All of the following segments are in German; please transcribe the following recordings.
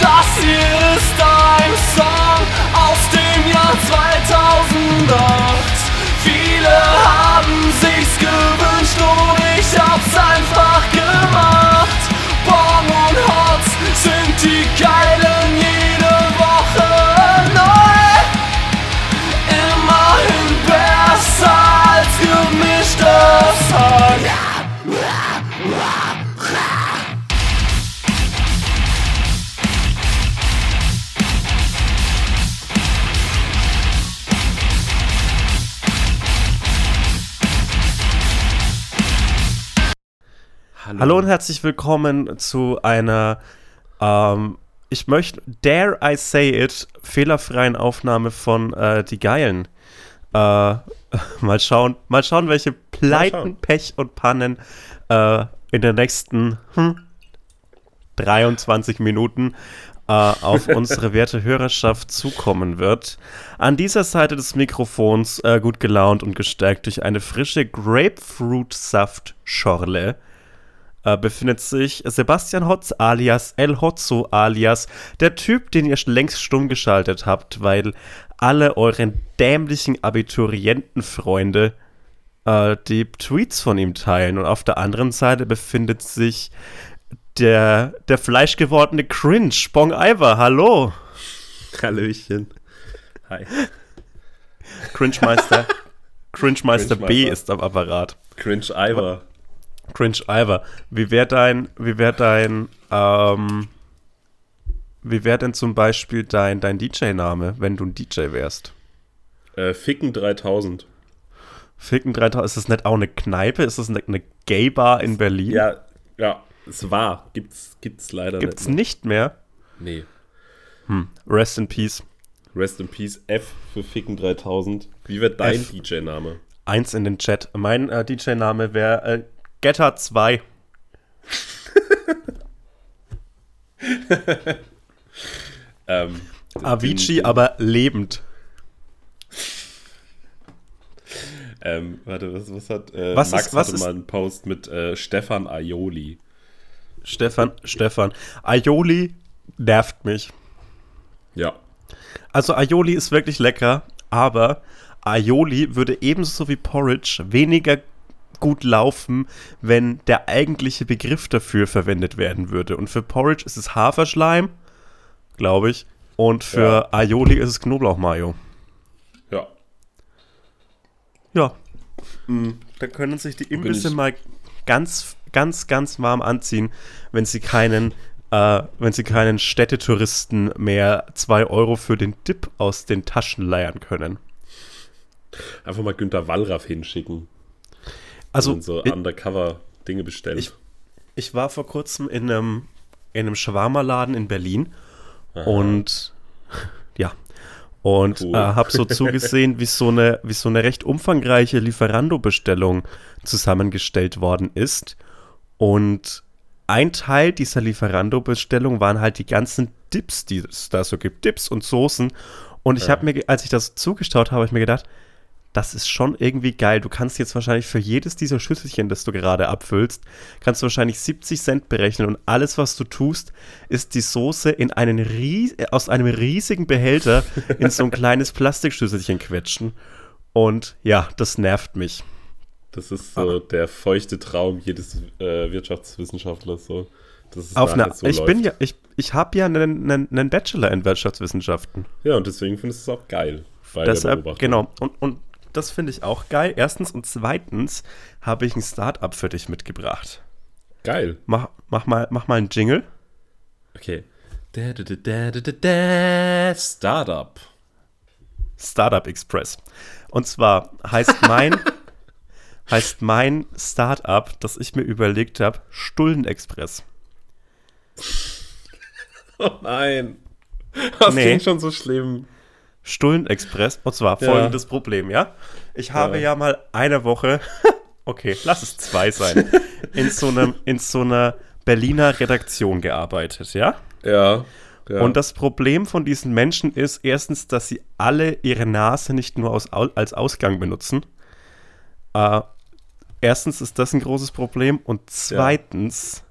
Das hier ist ein Song aus dem Jahr 2008. Viele haben sich's gewünscht und ich hab's einfach gemacht. Bong und Hotz sind die geilen. Gemischtes Hack. Hallo und herzlich willkommen zu einer, ähm, ich möchte, dare I say it, fehlerfreien Aufnahme von äh, Die Geilen. Äh, mal schauen, mal schauen, welche Pleiten, schauen. Pech und Pannen äh, in den nächsten hm, 23 Minuten äh, auf unsere werte Hörerschaft zukommen wird. An dieser Seite des Mikrofons, äh, gut gelaunt und gestärkt durch eine frische Grapefruit-Saft-Schorle, äh, befindet sich Sebastian Hotz alias El Hotzo alias der Typ, den ihr längst stumm geschaltet habt, weil alle euren dämlichen Abiturientenfreunde äh, die Tweets von ihm teilen. Und auf der anderen Seite befindet sich der, der fleischgewordene Cringe, Bong Iver. Hallo, Hallöchen. Hi. Cringe-Meister. Cringe-Meister B ist am Apparat. Cringe Iver. Cringe Iver. Wie wäre dein, wie wäre dein, ähm, wie wäre denn zum Beispiel dein, dein DJ-Name, wenn du ein DJ wärst? Äh, Ficken 3000. Ficken 3000, ist das nicht auch eine Kneipe? Ist das eine, eine Gay-Bar in Berlin? Ja, ja, es war. Gibt's, gibt's leider Gibt's nicht. mehr. nicht mehr? Nee. Rest in Peace. Rest in Peace. F für Ficken 3000. Wie wird dein. DJ-Name? Eins in den Chat. Mein äh, DJ-Name wäre äh, Getter 2. Ähm, Avicii, den- aber lebend. Ähm, warte, was, was hat. Äh, Was ist- Max was hatte ist- mal einen Post mit äh, Stefan Aioli. Stefan, Stefan. Aioli nervt mich. Ja. Also Aioli ist wirklich lecker, aber Aioli würde ebenso wie Porridge weniger gut laufen, wenn der eigentliche Begriff dafür verwendet werden würde. Und für Porridge ist es Haferschleim, glaube ich, und für Aioli ist es Knoblauchmayo. Ja. Ja. Da können sich die Imbisse mal ganz, ganz, ganz warm anziehen, wenn sie keinen, äh, wenn sie keinen Städtetouristen mehr 2 Euro für den Dip aus den Taschen leiern können. Einfach mal Günter Wallraff hinschicken. Also, und so Undercover-Dinge bestellen. ich- ich war vor kurzem in einem, in einem Shawarma-Laden in Berlin und ja, und Cool. äh, habe so zugesehen, wie so eine, wie so eine recht umfangreiche Lieferando-Bestellung zusammengestellt worden ist. Und ein Teil dieser Lieferando-Bestellung waren halt die ganzen Dips, die es da so gibt, Dips und Soßen. Und ich habe mir, als ich das zugeschaut habe, habe ich mir gedacht, das ist schon irgendwie geil. Du kannst jetzt wahrscheinlich für jedes dieser Schüsselchen, das du gerade abfüllst, kannst du wahrscheinlich 70 Cent berechnen und alles, was du tust, ist die Soße in einen ries äh, aus einem riesigen Behälter in so ein kleines Plastikschüsselchen quetschen. Und ja, das nervt mich. Das ist so der feuchte Traum jedes äh, Wirtschaftswissenschaftlers. So. Auf eine, so ich läuft. bin ja, ich, ich habe ja einen, einen, einen Bachelor in Wirtschaftswissenschaften. Ja, und deswegen findest du es auch geil. Bei Deshalb, genau. Und, und das finde ich auch geil. Erstens und zweitens habe ich ein Startup für dich mitgebracht. Geil. Mach, mach, mal, mach mal einen Jingle. Okay. Da, da, da, da, da, da, da, Startup. Startup Express. Und zwar heißt mein, heißt mein Startup, das ich mir überlegt habe, Stullen Express. Oh nein. Das Nee. klingt schon so schlimm. Stullen Express. Und zwar Ja. folgendes Problem, ja? Ich habe ja, Ja. mal eine Woche, okay, lass es zwei sein, in so, einem, in so einer Berliner Redaktion gearbeitet, ja? Ja. ja. Und das Problem von diesen Menschen ist erstens, dass sie alle ihre Nase nicht nur aus, au- als Ausgang benutzen. Äh, erstens ist das ein großes Problem und zweitens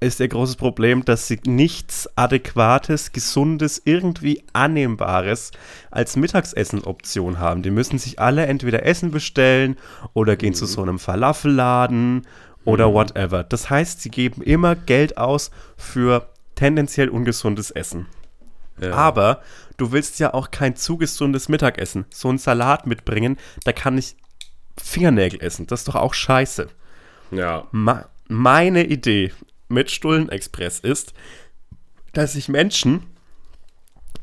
ist ihr großes Problem, dass sie nichts Adäquates, Gesundes, irgendwie Annehmbares als Mittagsessenoption haben. Die müssen sich alle entweder Essen bestellen oder gehen zu so einem Falafelladen oder whatever. Das heißt, sie geben immer Geld aus für tendenziell ungesundes Essen. Ja. Aber du willst ja auch kein zu gesundes Mittagessen. So einen Salat mitbringen, da kann ich Fingernägel essen. Das ist doch auch scheiße. ja. Ma meine Idee mit Stullen-Express ist, dass ich Menschen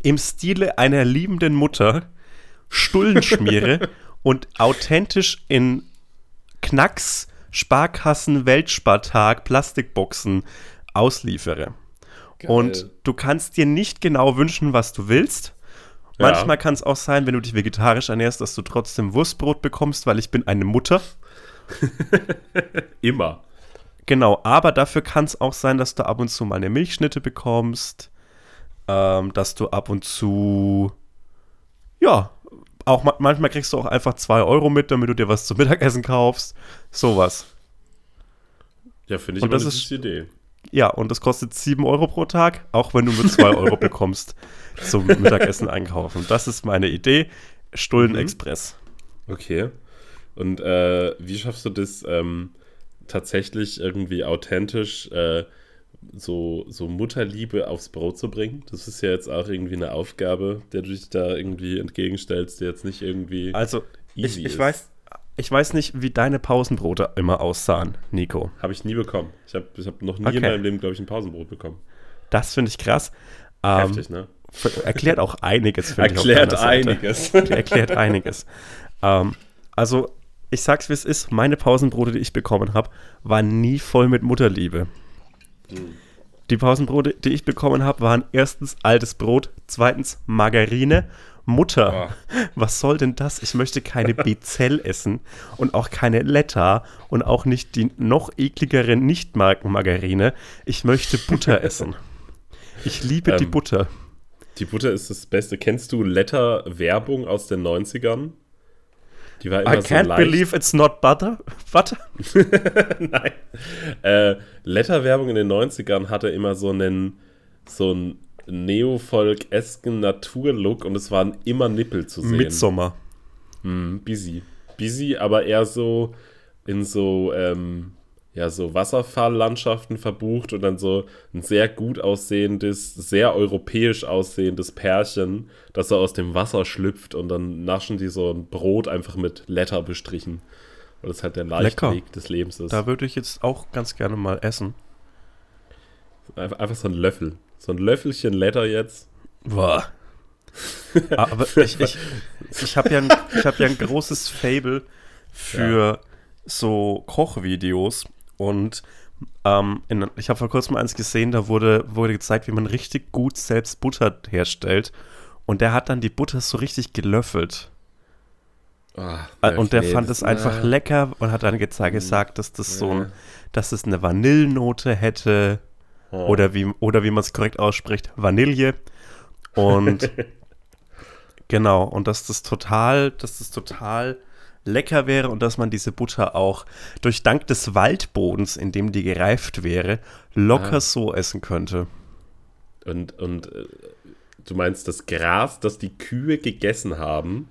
im Stile einer liebenden Mutter Stullen schmiere und authentisch in Knacks, Sparkassen, Weltspartag, Plastikboxen ausliefere. Und du kannst dir nicht genau wünschen, was du willst. Ja. Manchmal kann es auch sein, wenn du dich vegetarisch ernährst, dass du trotzdem Wurstbrot bekommst, weil ich bin eine Mutter. Immer. Genau, aber dafür kann es auch sein, dass du ab und zu mal eine Milchschnitte bekommst, ähm, dass du ab und zu, ja, auch ma manchmal kriegst du auch einfach 2 Euro mit, damit du dir was zum Mittagessen kaufst. Sowas. Ja, finde ich Und immer das eine ist- Idee. Ja, und das kostet 7 Euro pro Tag, auch wenn du nur 2 Euro bekommst zum Mittagessen einkaufen. Das ist meine Idee. Stullen-Express. Okay. Und äh, wie schaffst du das ähm, tatsächlich irgendwie authentisch äh, so, so Mutterliebe aufs Brot zu bringen? Das ist ja jetzt auch irgendwie eine Aufgabe, der du dich da irgendwie entgegenstellst, die jetzt nicht irgendwie. Also, ich, ich, weiß, ich weiß nicht, wie deine Pausenbrote immer aussahen, Nico. Habe ich nie bekommen. Ich habe ich hab noch nie in Okay. meinem Leben, glaube ich, ein Pausenbrot bekommen. Das finde ich krass. Ähm, Heftig, ne? Erklärt auch einiges, finde ich. auf Erklärt einiges. Erklärt einiges. ähm, also, ich sag's wie es ist, meine Pausenbrote, die ich bekommen habe, waren nie voll mit Mutterliebe. Die Pausenbrote, die ich bekommen habe, waren erstens altes Brot, zweitens Margarine. Mutter, was soll denn das? Ich möchte keine Bezell essen und auch keine Letta und auch nicht die noch ekligere Nicht-Marken-Margarine. Ich möchte Butter essen. Ich liebe die Ähm, Butter. Die Butter ist das Beste. Kennst du Letter-Werbung aus den 90ern? Die war immer I so can't leicht. believe it's not butter. Butter? Nein. Äh, Letter-Werbung in den 90ern hatte immer so einen so einen Neofolk-esken Naturlook und es waren immer Nippel zu sehen. Midsommar. Mhm, busy. Busy, aber eher so in so, ähm, ja, so Wasserfalllandschaften verbucht und dann so ein sehr gut aussehendes, sehr europäisch aussehendes Pärchen, das so aus dem Wasser schlüpft und dann naschen die so ein Brot einfach mit Letter bestrichen. Weil das halt der leichte. Weg des Lebens ist. Da würde ich jetzt auch ganz gerne mal essen. Einfach, so ein Löffel. So ein Löffelchen Letter jetzt. Boah. Aber ich, ich, ich habe ja, ein- ich hab ja ein großes Fable für so Kochvideos und ähm, in, ich habe vor kurzem eins gesehen, da wurde, wurde gezeigt, wie man richtig gut selbst Butter herstellt und der hat dann die Butter so richtig gelöffelt. Äh, Und der fand es einfach äh, lecker und hat dann geza- gesagt, dass das so Nee. ein, dass es eine Vanillenote hätte oh. oder wie, oder wie man es korrekt ausspricht, Vanille. Und genau, und dass das total, dass das total lecker wäre und dass man diese Butter auch durch Dank des Waldbodens, in dem die gereift wäre, locker Ah. so essen könnte. Und, und äh, du meinst, das Gras, das die Kühe gegessen haben,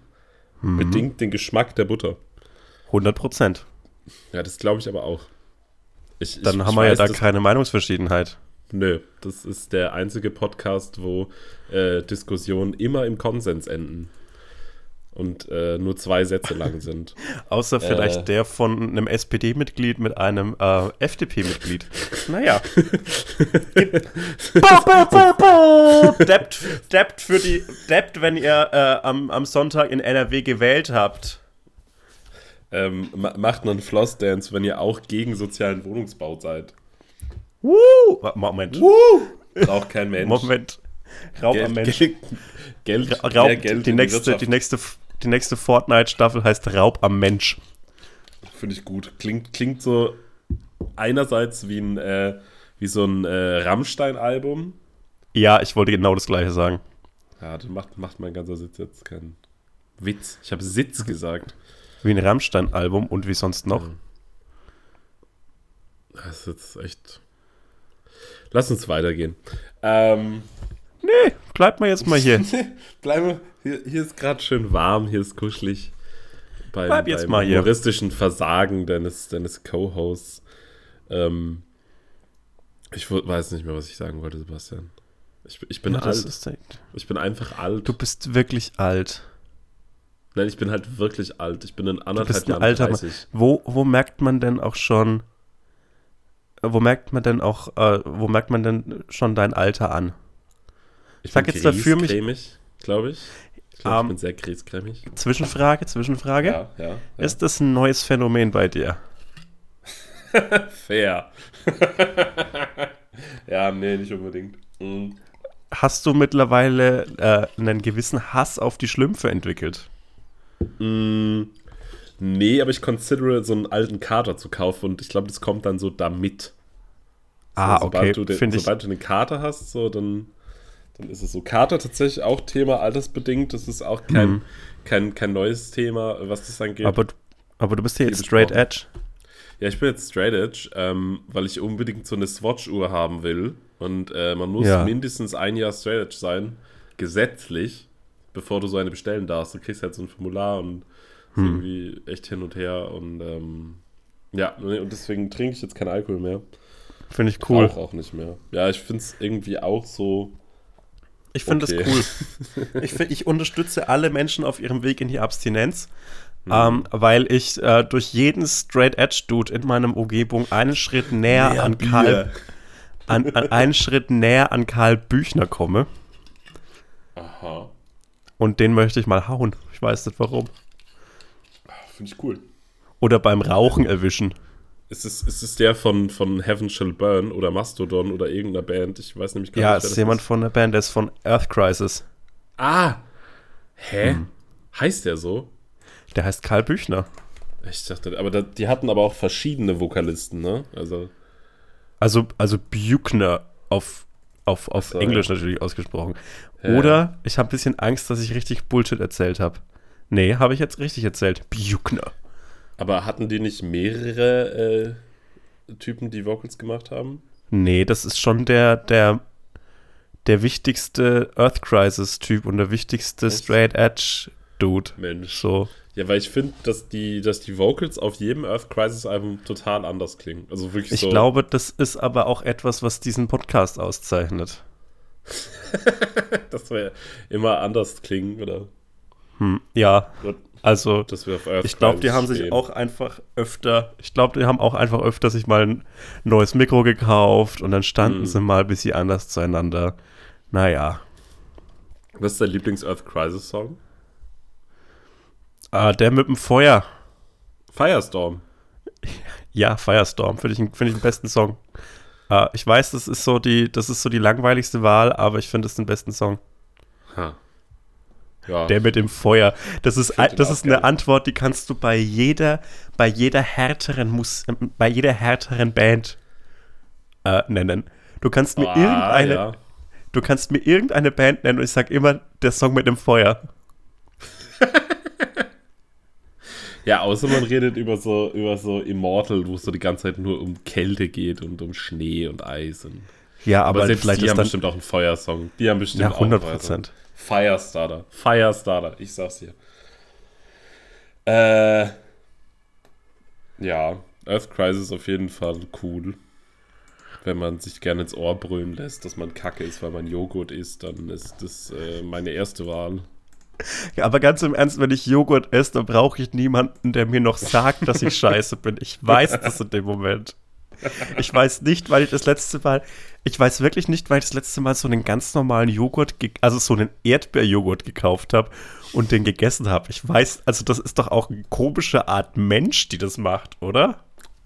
Mhm. bedingt den Geschmack der Butter. 100 Prozent. Ja, das glaube ich aber auch. Ich, Dann ich, haben ich wir ja weiß, da das- keine Meinungsverschiedenheit. Nö, das ist der einzige Podcast, wo äh, Diskussionen immer im Konsens enden. Und äh, nur zwei Sätze lang sind. Außer vielleicht Äh. der von einem SPD-Mitglied mit einem äh, FDP-Mitglied. Naja. Deppt, deppt, für die, deppt, wenn ihr äh, am, am Sonntag in NRW gewählt habt. ähm, ma macht einen Flossdance, wenn ihr auch gegen sozialen Wohnungsbau seid. Woo! Moment. Braucht kein Mensch. Moment. Raub Geld, am Mensch. Geld, Geld, Raub, Geld die, nächste, Wirtschaft. die, nächste, die nächste Fortnite-Staffel heißt Raub am Mensch. Finde ich gut. Klingt, klingt so einerseits wie, ein, äh, wie so ein äh, Rammstein-Album. Ja, ich wollte genau das gleiche sagen. Ja, dann macht, macht mein ganzer Sitz jetzt keinen Witz. Ich habe Sitz gesagt. Wie ein Rammstein-Album und wie sonst noch. Das ist jetzt echt. Lass uns weitergehen. Ähm, Nee, bleibt mal jetzt mal hier. bleiben wir. Hier, hier ist gerade schön warm, hier ist kuschelig. Beim, Bleib jetzt beim mal hier. humoristischen Versagen deines, deines Co-Hosts. Ähm, ich weiß nicht mehr, was ich sagen wollte, Sebastian. Ich, ich bin Ja, alt. Ich bin einfach alt. du bist wirklich alt. Nein, ich bin halt wirklich alt. Ich bin in Du anderthalb bist ein Jahren alter Mann. 30. Wo, wo merkt man denn auch schon, wo merkt man denn auch, äh, wo merkt man denn schon dein Alter an? Ich Sag bin jetzt dafür mich- glaube ich. Ich glaube, Ähm, ich bin sehr griesgrämig. Zwischenfrage, Zwischenfrage. Ja, ja. ja. Ist das ein neues Phänomen bei dir? fair. ja, nee, nicht unbedingt. Mhm. Hast du mittlerweile äh, einen gewissen Hass auf die Schlümpfe entwickelt? Mm, nee, aber ich considere so einen alten Kater zu kaufen und ich glaube, das kommt dann so damit. Ah, So, okay, sobald Du den, finde ich. sobald du eine Kater hast, so, dann, dann ist es so. Kater tatsächlich auch Thema altersbedingt. Das ist auch kein, Mhm. kein, kein neues Thema, was das angeht. Aber, du- aber du bist hier jetzt straight edge. Ja, ich bin jetzt straight edge, ähm, weil ich unbedingt so eine Swatch-Uhr haben will. Und äh, man muss Ja. mindestens ein Jahr straight edge sein, gesetzlich, bevor du so eine bestellen darfst. Du kriegst halt so ein Formular und Hm. irgendwie echt hin und her. Und ähm, ja, und deswegen trinke ich jetzt keinen Alkohol mehr. Finde ich cool. Rauch auch nicht mehr. Ja, ich finde es irgendwie auch so. Ich finde Okay. das cool. Ich, find, ich unterstütze alle Menschen auf ihrem Weg in die Abstinenz, Mhm. ähm, weil ich äh, durch jeden Straight Edge Dude in meinem Umgebung einen Schritt näher Mehr an. Karl, an, an einen Schritt näher an Karl Büchner komme Aha. und den möchte ich mal hauen. Ich weiß nicht warum. Finde ich cool. Oder beim Rauchen erwischen. Ist es, ist es der von, von Heaven Shall Burn oder Mastodon oder irgendeiner Band? Ich weiß nämlich gar Ja, nicht. wer ist jemand von der Band, der ist von Earth Crisis. Ah! Hä? Hm. Heißt der so? Der heißt Karl Büchner. Ich dachte, aber da, die hatten aber auch verschiedene Vokalisten, ne? Also, Also, also Buchner auf, auf, auf so, Englisch ja. natürlich ausgesprochen. Ja. Oder ich habe ein bisschen Angst, dass ich richtig Bullshit erzählt habe. Nee, habe ich jetzt richtig erzählt. Buchner. Aber hatten die nicht mehrere äh, Typen, die Vocals gemacht haben? Nee, das ist schon der, der, der wichtigste Earth Crisis-Typ und der wichtigste Echt? Straight Edge-Dude. Mensch. So. Ja, weil ich finde, dass die, dass die Vocals auf jedem Earth Crisis Album total anders klingen. Also wirklich Ich so. glaube, das ist aber auch etwas, was diesen Podcast auszeichnet. dass wir immer anders klingen, oder? Hm, ja, also Ich glaube, die haben sich stehen. auch einfach öfter, ich glaube, die haben auch einfach öfter sich mal ein neues Mikro gekauft und dann standen Mhm. sie mal ein bisschen anders zueinander. Naja, Was ist dein Lieblings-Earth Crisis-Song? äh, der mit dem Feuer. Firestorm. Ja, Firestorm, finde ich, find ich den besten Song. Äh, ich weiß, das ist so die, das ist so die langweiligste Wahl, aber ich finde es den besten Song. Ha. Ja. Der mit dem Feuer. Das ist, das ist eine. Antwort, die kannst du bei jeder, bei jeder härteren Mus bei jeder härteren Band äh, nennen. Du kannst mir Ah, irgendeine, ja. Du kannst mir irgendeine Band nennen und ich sag immer der Song mit dem Feuer. Ja, außer man redet über so, über so Immortal, wo es so die ganze Zeit nur um Kälte geht und um Schnee und Eis. Und, Ja, aber, aber, selbst vielleicht die ist haben bestimmt auch einen Feuersong. Die haben bestimmt ja auch einen 100 Feuersong. Prozent. Firestarter. Firestarter, ich sag's dir. Äh, ja, Earth Crisis auf jeden Fall cool. Wenn man sich gerne ins Ohr brüllen lässt, dass man kacke ist, weil man Joghurt isst, dann ist das äh, meine erste Wahl. Ja, aber ganz im Ernst, wenn ich Joghurt esse, dann brauche ich niemanden, der mir noch sagt, dass ich scheiße bin. Ich weiß das in dem Moment. Ich weiß nicht, weil ich das letzte Mal, ich weiß wirklich nicht, weil ich das letzte Mal so einen ganz normalen Joghurt, also so einen Erdbeerjoghurt gekauft habe und den gegessen habe. Ich weiß, also das ist doch auch eine komische Art Mensch, die das macht, oder?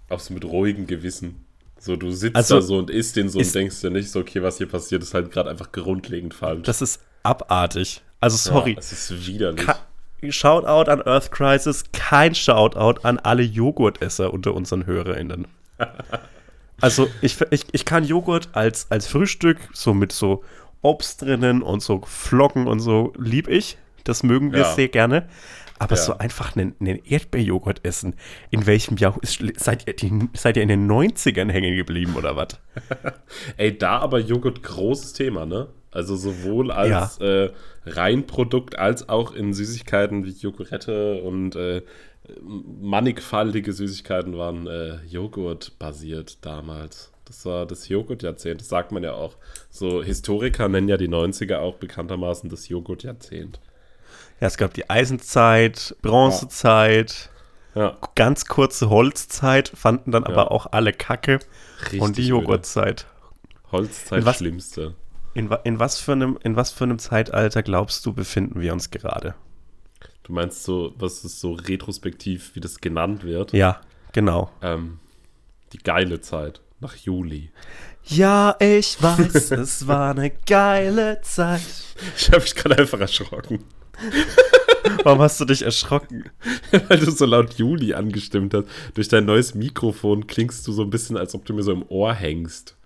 Auch so mit ruhigem Gewissen. So, du sitzt Also, da so und isst den so und denkst dir nicht so, okay, was hier passiert, ist halt gerade einfach grundlegend falsch. Das ist abartig. Also sorry. Ja, es ist widerlich. Ka- Shoutout an Earth Crisis, kein Shoutout an alle Joghurtesser unter unseren HörerInnen. Also ich, ich, ich kann Joghurt als, als Frühstück, so mit so Obst drinnen und so Flocken und so, lieb ich. Das mögen wir Ja. sehr gerne. Aber Ja. so einfach einen, einen Erdbeerjoghurt essen, in welchem Jahr ist, seid, ihr die, seid ihr in den 90ern hängen geblieben oder was? Ey, da aber Joghurt großes Thema, ne? Also sowohl als äh, Reinprodukt als auch in Süßigkeiten wie Joghurette und äh, mannigfaltige Süßigkeiten waren äh, Joghurt basiert damals. Das war das Joghurtjahrzehnt, das sagt man ja auch. So Historiker nennen ja die 90er auch bekanntermaßen das Joghurtjahrzehnt. Ja, es gab die Eisenzeit, Bronzezeit, Ja, ganz kurze Holzzeit, fanden dann Ja. aber auch alle Kacke. richtig. und die. Joghurtzeit. Holzzeit was- schlimmste. In, in, was für einem, in was für einem Zeitalter glaubst du, befinden wir uns gerade? Du meinst so, was ist so retrospektiv, wie das genannt wird? Ja, genau. Ähm, die geile Zeit nach Juli. Ja, ich weiß, es war eine geile Zeit. Ich habe mich gerade einfach erschrocken, Warum hast du dich erschrocken? weil du so laut Juli angestimmt hast. Durch dein neues Mikrofon klingst du so ein bisschen, als ob du mir so im Ohr hängst.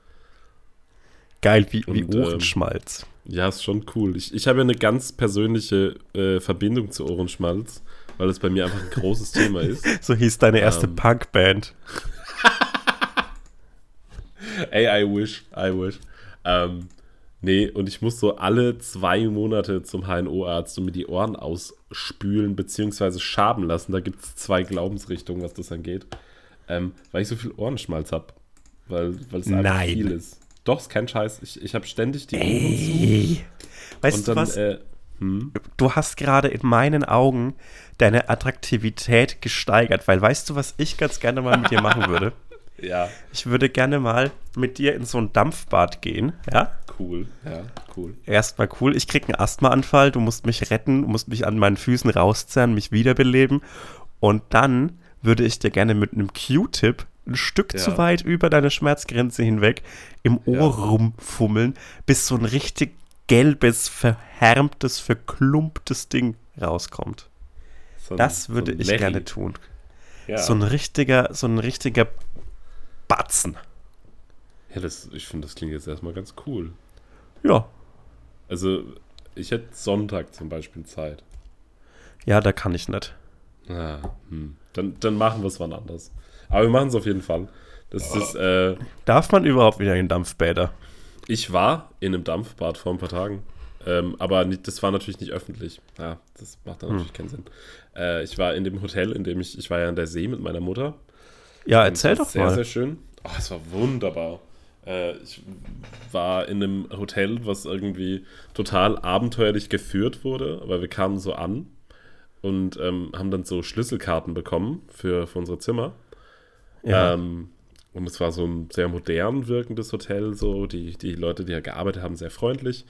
Geil, wie, wie Und, ähm, Ohrenschmalz. Ja, ist schon cool. Ich, ich habe ja eine ganz persönliche äh, Verbindung zu Ohrenschmalz, weil es bei mir einfach ein großes Thema ist. So hieß deine erste ähm, Punkband. Ey, I wish, I wish. Ähm, nee, und ich muss so alle zwei Monate zum HNO-Arzt und mir die Ohren ausspülen bzw. schaben lassen. Da gibt es zwei Glaubensrichtungen, was das angeht. Ähm, weil ich so viel Ohrenschmalz habe. Weil, weil es einfach Nein. viel ist. Doch, ist kein Scheiß. Ich, ich habe ständig die Ey. zu. Weißt Und du dann, was? äh, du hast gerade in meinen Augen deine Attraktivität gesteigert, weil weißt du, was ich ganz gerne mal mit dir machen würde? ja, Ich würde gerne mal mit dir in so ein Dampfbad gehen, ja? cool. Ja, cool. Erstmal cool, ich krieg einen Asthmaanfall, du musst mich retten, du musst mich an meinen Füßen rauszerren, mich wiederbeleben und dann würde ich dir gerne mit einem Q-Tip ein Stück Ja. zu weit über deine Schmerzgrenze hinweg im Ohr Ja. rumfummeln, bis so ein richtig gelbes, verhärmtes, verklumptes Ding rauskommt. So ein- Das würde so ich Larry. gerne tun. Ja, So ein richtiger, so ein richtiger Batzen. ja das, ich finde, das klingt jetzt erstmal ganz cool. Ja, Also, ich hätte Sonntag zum Beispiel Zeit. ja, da kann ich nicht. Ah, hm. dann, dann machen wir es wann anders. Aber wir machen es auf jeden Fall. Das ist, äh, Darf man überhaupt wieder in Dampfbäder? ich war in einem Dampfbad vor ein paar Tagen. Ähm, aber nicht, das war natürlich nicht öffentlich. Ja, das macht dann natürlich keinen Sinn. Äh, ich war in dem Hotel, in dem ich, ich war ja an der See mit meiner Mutter. Ja, erzähl doch sehr, mal. Sehr schön. Oh, es war wunderbar. Äh, ich war in einem Hotel, was irgendwie total abenteuerlich geführt wurde, aber wir kamen so an und ähm, haben dann so Schlüsselkarten bekommen für, für unsere Zimmer. Ja. Ähm, und es war so ein sehr modern wirkendes Hotel, so die, die Leute, die da gearbeitet haben, sehr freundlich.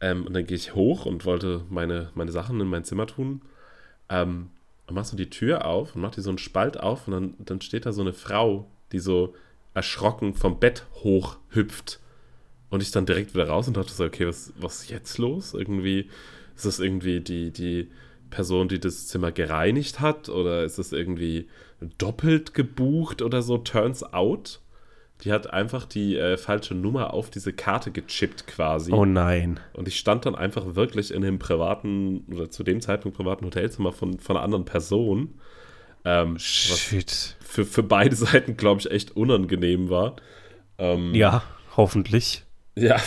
Ähm, und dann gehe ich hoch und wollte meine, meine Sachen in mein Zimmer tun. Ähm, und mach so die Tür auf und mach die so einen Spalt auf und dann, dann steht da so eine Frau, die so erschrocken vom Bett hochhüpft. Und ich dann direkt wieder raus und dachte so, okay, was, was ist jetzt los? Irgendwie, ist das irgendwie die, die Person, die das Zimmer gereinigt hat? Oder ist das irgendwie doppelt gebucht oder so? Turns out, die hat einfach die äh, falsche Nummer auf diese Karte gechippt quasi. oh nein. Und ich stand dann einfach wirklich in einem privaten, oder zu dem Zeitpunkt privaten Hotelzimmer von, von einer anderen Person. Ähm, was Shit. für, für beide Seiten, glaube ich, echt unangenehm war. Ähm, Ja, hoffentlich. ja,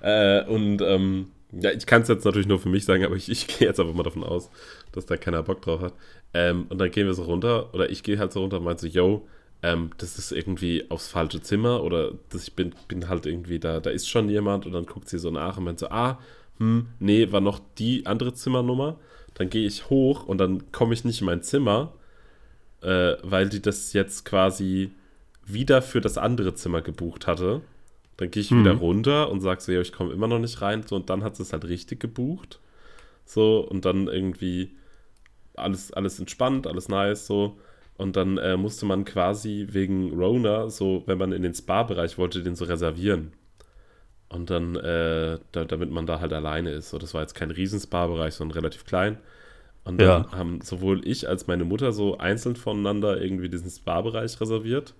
äh, und ähm, ja, ich kann es jetzt natürlich nur für mich sagen, aber ich, ich gehe jetzt einfach mal davon aus, dass da keiner Bock drauf hat. Ähm, und dann gehen wir so runter, oder ich gehe halt so runter und meinte so, yo, ähm, das ist irgendwie aufs falsche Zimmer, oder das, ich bin, bin halt irgendwie da, da ist schon jemand, und dann guckt sie so nach und meint so, ah, hm, nee, war noch die andere Zimmernummer. Dann gehe ich hoch und dann komme ich nicht in mein Zimmer, äh, weil die das jetzt quasi wieder für das andere Zimmer gebucht hatte. Dann gehe ich wieder runter und sage so, ja, ich komme immer noch nicht rein. So, und dann hat sie es halt richtig gebucht. So, und dann irgendwie alles, alles entspannt, alles nice, so. Und dann äh, musste man quasi wegen Rona, so, wenn man in den Spa-Bereich wollte, den so reservieren. Und dann, äh, da, damit man da halt alleine ist. So, das war jetzt kein riesen Spa-Bereich, sondern relativ klein. Und dann Ja. haben sowohl ich als meine Mutter so einzeln voneinander irgendwie diesen Spa-Bereich reserviert.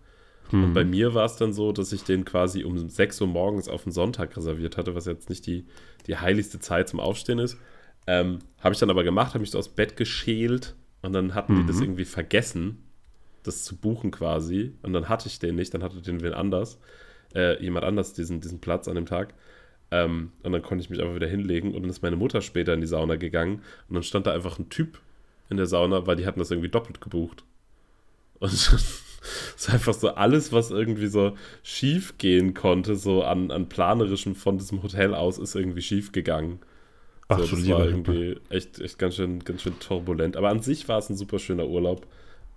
Und bei mir war es dann so, dass ich den quasi um 6 Uhr morgens auf den Sonntag reserviert hatte, was jetzt nicht die, die heiligste Zeit zum Aufstehen ist. Ähm, habe ich dann aber gemacht, habe mich so aus Bett geschält Und dann hatten die das irgendwie vergessen, das zu buchen quasi. Und dann hatte ich den nicht, dann hatte den wen anders, äh, jemand anders diesen, diesen Platz an dem Tag. Ähm, und dann konnte ich mich einfach wieder hinlegen und dann ist meine Mutter später in die Sauna gegangen und dann stand da einfach ein Typ in der Sauna, weil die hatten das irgendwie doppelt gebucht. Und es ist einfach so alles, was irgendwie so schief gehen konnte, so an, an planerischem von diesem Hotel aus, ist irgendwie schief gegangen. Ach, so, das war irgendwie echt, echt ganz schön, ganz schön turbulent. Aber an sich war es ein super schöner Urlaub.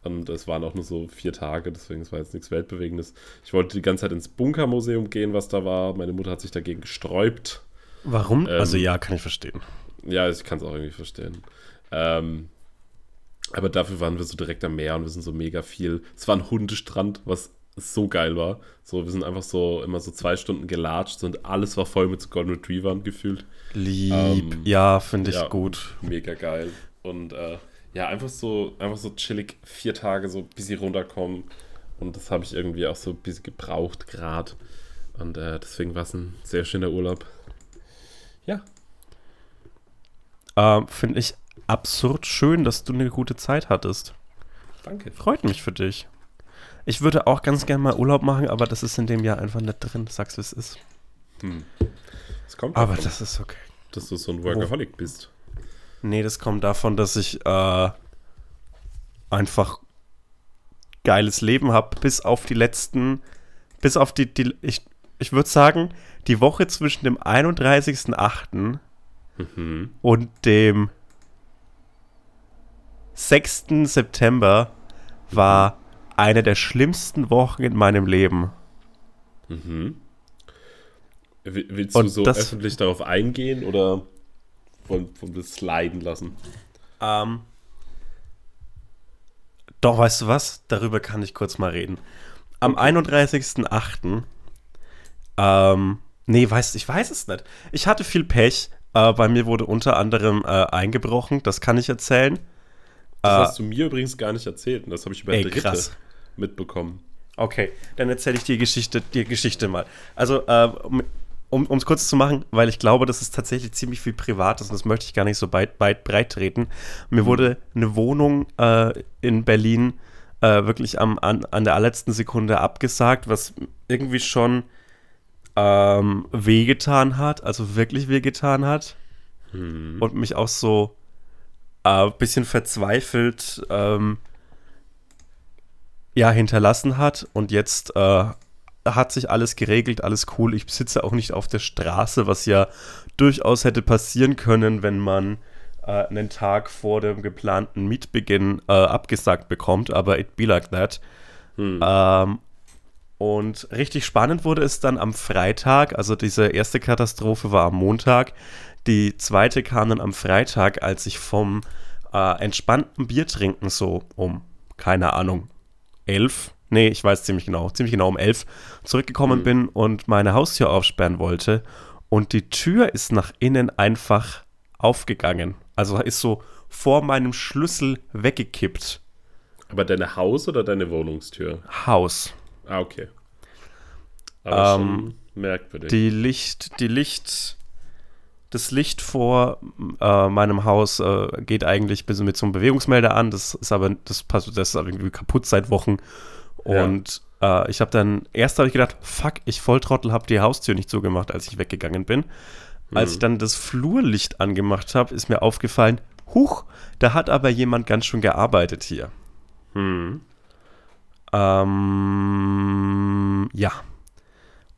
Und es waren auch nur so vier Tage, deswegen es war jetzt nichts Weltbewegendes. Ich wollte die ganze Zeit ins Bunkermuseum gehen, was da war. Meine Mutter hat sich dagegen gesträubt. Warum? Ähm, also ja, kann ich verstehen. Ja, ich kann es auch irgendwie verstehen. Ähm, aber dafür waren wir so direkt am Meer und wir sind so mega viel. Es war ein Hundestrand, was so geil war. So, wir sind einfach so immer so zwei Stunden gelatscht und alles war voll mit so Golden Retrievern gefühlt. Lieb. Ähm, ja, finde ich ja. gut. Mega geil. Und äh, ja, einfach so, einfach so chillig vier Tage so ein bisschen runterkommen. Und das habe ich irgendwie auch so ein bisschen gebraucht gerade. Und äh, deswegen war es ein sehr schöner Urlaub. Ja. Ähm, finde ich absurd schön, dass du eine gute Zeit hattest. Danke. Freut mich für dich. Ich würde auch ganz gerne mal Urlaub machen, aber das ist in dem Jahr einfach nicht drin. Sag's, wie es ist. Hm. Es kommt Aber davon, das ist okay. dass du so ein Workaholic bist. Nee, das kommt davon, dass ich äh, einfach geiles Leben habe, bis auf die letzten, bis auf die, die ich, ich würde sagen, die Woche zwischen dem 31.08. Mhm. und dem 6. September war eine der schlimmsten Wochen in meinem Leben. Mhm. Will- Willst Und du so das- öffentlich darauf eingehen oder wollen wir es leiden lassen? Ähm, doch, weißt du was? Darüber kann ich kurz mal reden. Am 31.08. Ähm, nee, weißt ich weiß es nicht. Ich hatte viel Pech. Äh, bei mir wurde unter anderem äh, eingebrochen. Das kann ich erzählen. Das Äh, hast du mir übrigens gar nicht erzählt und das habe ich über Ey, Dritte krass. Mitbekommen. Okay, dann erzähle ich die Geschichte, die Geschichte mal. Also, äh, um es kurz zu machen, weil ich glaube, das ist tatsächlich ziemlich viel Privates und das möchte ich gar nicht so weit, weit breit treten. Mir wurde eine Wohnung äh, in Berlin äh, wirklich am, an, an der allerletzten Sekunde abgesagt, was irgendwie schon ähm, wehgetan hat, also wirklich wehgetan hat. Und mich auch so ein bisschen verzweifelt ähm, ja, hinterlassen hat. Und jetzt äh, hat sich alles geregelt, alles cool. Ich sitze auch nicht auf der Straße, was ja durchaus hätte passieren können, wenn man äh, einen Tag vor dem geplanten Mietbeginn äh, abgesagt bekommt. Aber it be like that. Ähm, und richtig spannend wurde es dann am Freitag. Also diese erste Katastrophe war am Montag. Die zweite kam dann am Freitag, als ich vom äh, entspannten Biertrinken so um, keine Ahnung, elf, nee, ich weiß ziemlich genau, ziemlich genau um elf zurückgekommen bin und meine Haustür aufsperren wollte. Und die Tür ist nach innen einfach aufgegangen. Also ist so vor meinem Schlüssel weggekippt. Aber deine Haus- oder deine Wohnungstür? Haus. Ah, okay. Aber Ähm, schon merkwürdig. Die Licht, die Licht, das Licht vor äh, meinem Haus äh, geht eigentlich bis mit so einem Bewegungsmelder an. Das ist aber, das passt, das ist aber irgendwie kaputt seit Wochen. Und äh, ich habe dann, erst habe ich gedacht, fuck, ich Volltrottel habe die Haustür nicht zugemacht, als ich weggegangen bin. Als ich dann das Flurlicht angemacht habe, ist mir aufgefallen, huch, da hat aber jemand ganz schön gearbeitet hier. Hm. Ähm, ja.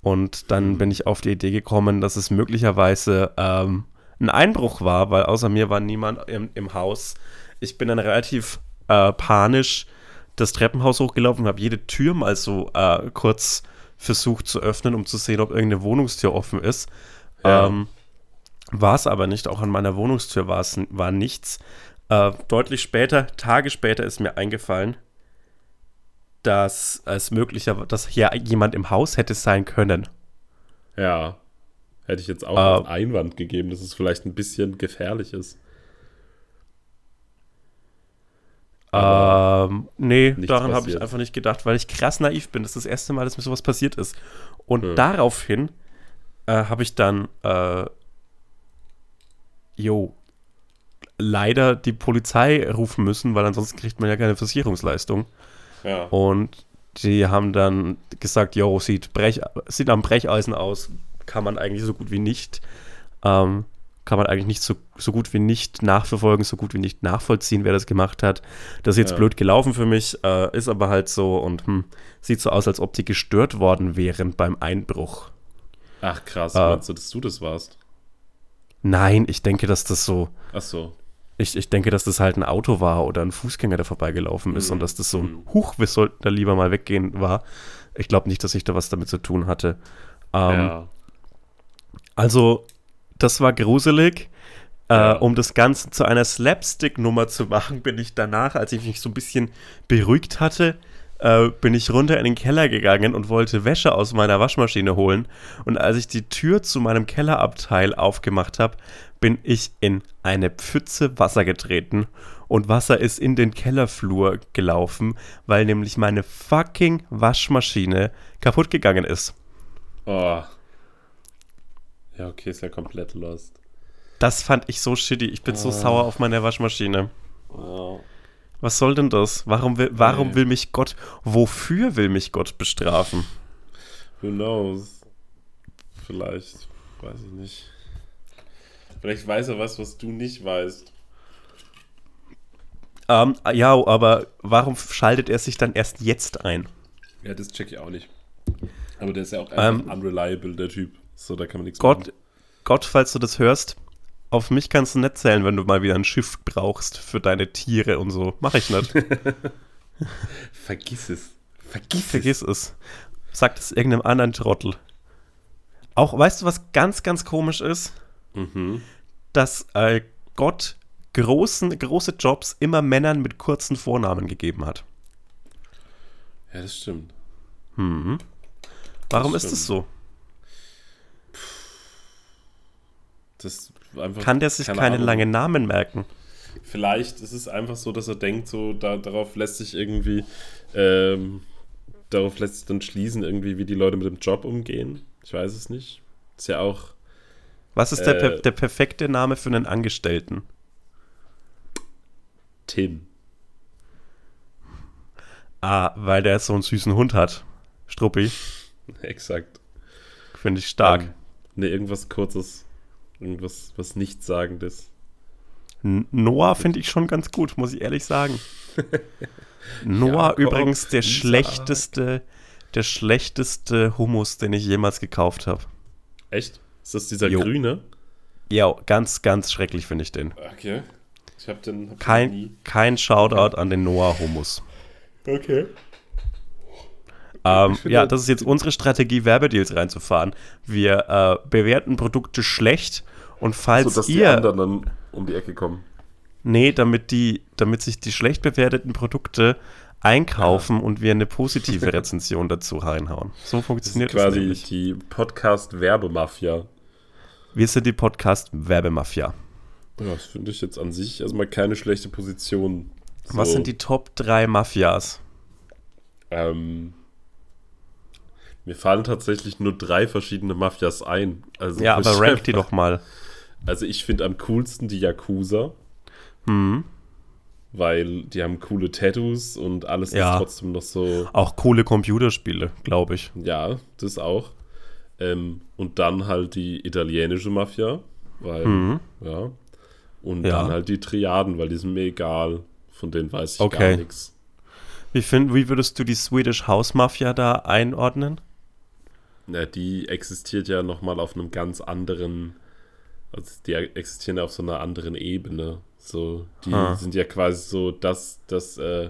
Und dann bin ich auf die Idee gekommen, dass es möglicherweise ähm, ein Einbruch war, weil außer mir war niemand im, im Haus. Ich bin dann relativ äh, panisch das Treppenhaus hochgelaufen und habe jede Tür mal so äh, kurz versucht zu öffnen, um zu sehen, ob irgendeine Wohnungstür offen ist. Ja. Ähm, war es aber nicht. Auch an meiner Wohnungstür war es war nichts. Äh, deutlich später, Tage später, ist mir eingefallen, dass es möglicher, dass hier jemand im Haus hätte sein können. Ja. Hätte ich jetzt auch Äh, als Einwand gegeben, dass es vielleicht ein bisschen gefährlich ist. Ähm, nee, daran habe ich einfach nicht gedacht, weil ich krass naiv bin. Das ist das erste Mal, dass mir sowas passiert ist. Und Hm. daraufhin äh, habe ich dann, äh, jo, leider die Polizei rufen müssen, weil ansonsten kriegt man ja keine Versicherungsleistung. Ja. Und die haben dann gesagt, jo, sieht, Brech, sieht am Brecheisen aus, kann man eigentlich so gut wie nicht, ähm, kann man eigentlich nicht so, so gut wie nicht nachverfolgen, so gut wie nicht nachvollziehen, wer das gemacht hat. Das ist jetzt Ja. blöd gelaufen für mich, äh, ist aber halt so und hm, sieht so aus, als ob die gestört worden wären beim Einbruch. Ach krass, Ah. meinst du, dass du das warst? Nein, ich denke, dass das so, Ach so. Ich, ich denke, dass das halt ein Auto war oder ein Fußgänger, der vorbeigelaufen ist Mhm. und dass das so ein Mhm. Huch, wir sollten da lieber mal weggehen war. Ich glaube nicht, dass ich da was damit zu tun hatte. Ähm, ja. Also, das war gruselig. Äh. Um das Ganze zu einer Slapstick-Nummer zu machen, bin ich danach, als ich mich so ein bisschen beruhigt hatte, äh, bin ich runter in den Keller gegangen und wollte Wäsche aus meiner Waschmaschine holen. Und als ich die Tür zu meinem Kellerabteil aufgemacht habe, bin ich in eine Pfütze Wasser getreten. Und Wasser ist in den Kellerflur gelaufen, weil nämlich meine fucking Waschmaschine kaputt gegangen ist. Oh. Ja, okay, ist ja komplett lost. Das fand ich so shitty. Ich bin so Ah. sauer auf meine Waschmaschine. Ja. Was soll denn das? Warum will, warum will mich Gott, wofür will mich Gott bestrafen? Who knows? Vielleicht, weiß ich nicht. Vielleicht weiß er was, was du nicht weißt. Ähm, ja, aber warum schaltet er sich dann erst jetzt ein? Ja, das check ich auch nicht. Aber der ist ja auch Ähm, einfach unreliable, der Typ. So, da kann man nichts Gott, machen. Gott, falls du das hörst, auf mich kannst du nicht zählen, wenn du mal wieder ein Schiff brauchst für deine Tiere und so. Mach ich nicht. Vergiss es. Vergiss, Vergiss es. Sag es irgendeinem anderen Trottel. Auch, weißt du, was ganz, ganz komisch ist? es. Mhm. Dass äh, Gott großen, große Jobs immer Männern mit kurzen Vornamen gegeben hat. Ja, das stimmt. Mhm. Warum Das ist es stimmt. so? Das einfach, Kann der sich keine, Ahnung. langen Namen merken? Vielleicht ist es einfach so, dass er denkt, so da, darauf lässt sich irgendwie, ähm, darauf lässt sich dann schließen, irgendwie, wie die Leute mit dem Job umgehen. Ich weiß es nicht. Ist ja auch Was ist der, Äh. der perfekte Name für einen Angestellten? Tim. Ah, weil der so einen süßen Hund hat. Struppi, Exakt. finde ich stark. Ähm, ne, irgendwas kurzes. Irgendwas, was Nichtssagendes. Noah finde ich schon ganz gut, muss ich ehrlich sagen. Noah Jakob, übrigens der schlechteste, der schlechteste Hummus, den ich jemals gekauft habe. Echt? Ist das dieser Jo. grüne? Ja, ganz, ganz schrecklich finde ich den. Okay. Ich hab den, hab den Kein, nie. kein Shoutout an den Noah Hummus. Okay. Ähm, ja, das ist jetzt unsere Strategie, Werbedeals reinzufahren. Wir äh, bewerten Produkte schlecht und falls So, dass die ihr, anderen dann um die Ecke kommen. nee, damit die, damit sich die schlecht bewerteten Produkte einkaufen und wir eine positive Rezension dazu reinhauen. So Das ist funktioniert das, quasi nämlich. die Podcast-Werbemafia. Wir sind die Podcast Werbemafia. Ja, das finde ich jetzt an sich erstmal keine schlechte Position. So, Was sind die Top 3 Mafias? Ähm, mir fallen tatsächlich nur drei verschiedene Mafias ein. Also Ja, aber rank die doch mal. Also ich finde am coolsten die Yakuza, Mhm. weil die haben coole Tattoos und alles Ja. ist trotzdem noch so. Auch coole Computerspiele, glaube ich. Ja, das auch. Ähm, und dann halt die italienische Mafia, weil, Mhm. ja. Und Ja. dann halt die Triaden, weil die sind mir egal. Von denen weiß ich Okay. gar nichts. Wie, find, wie würdest du die Swedish House Mafia da einordnen? Na, die existiert ja nochmal auf einem ganz anderen, also die existieren ja auf so einer anderen Ebene. So, die Ah. sind ja quasi so, dass, dass äh,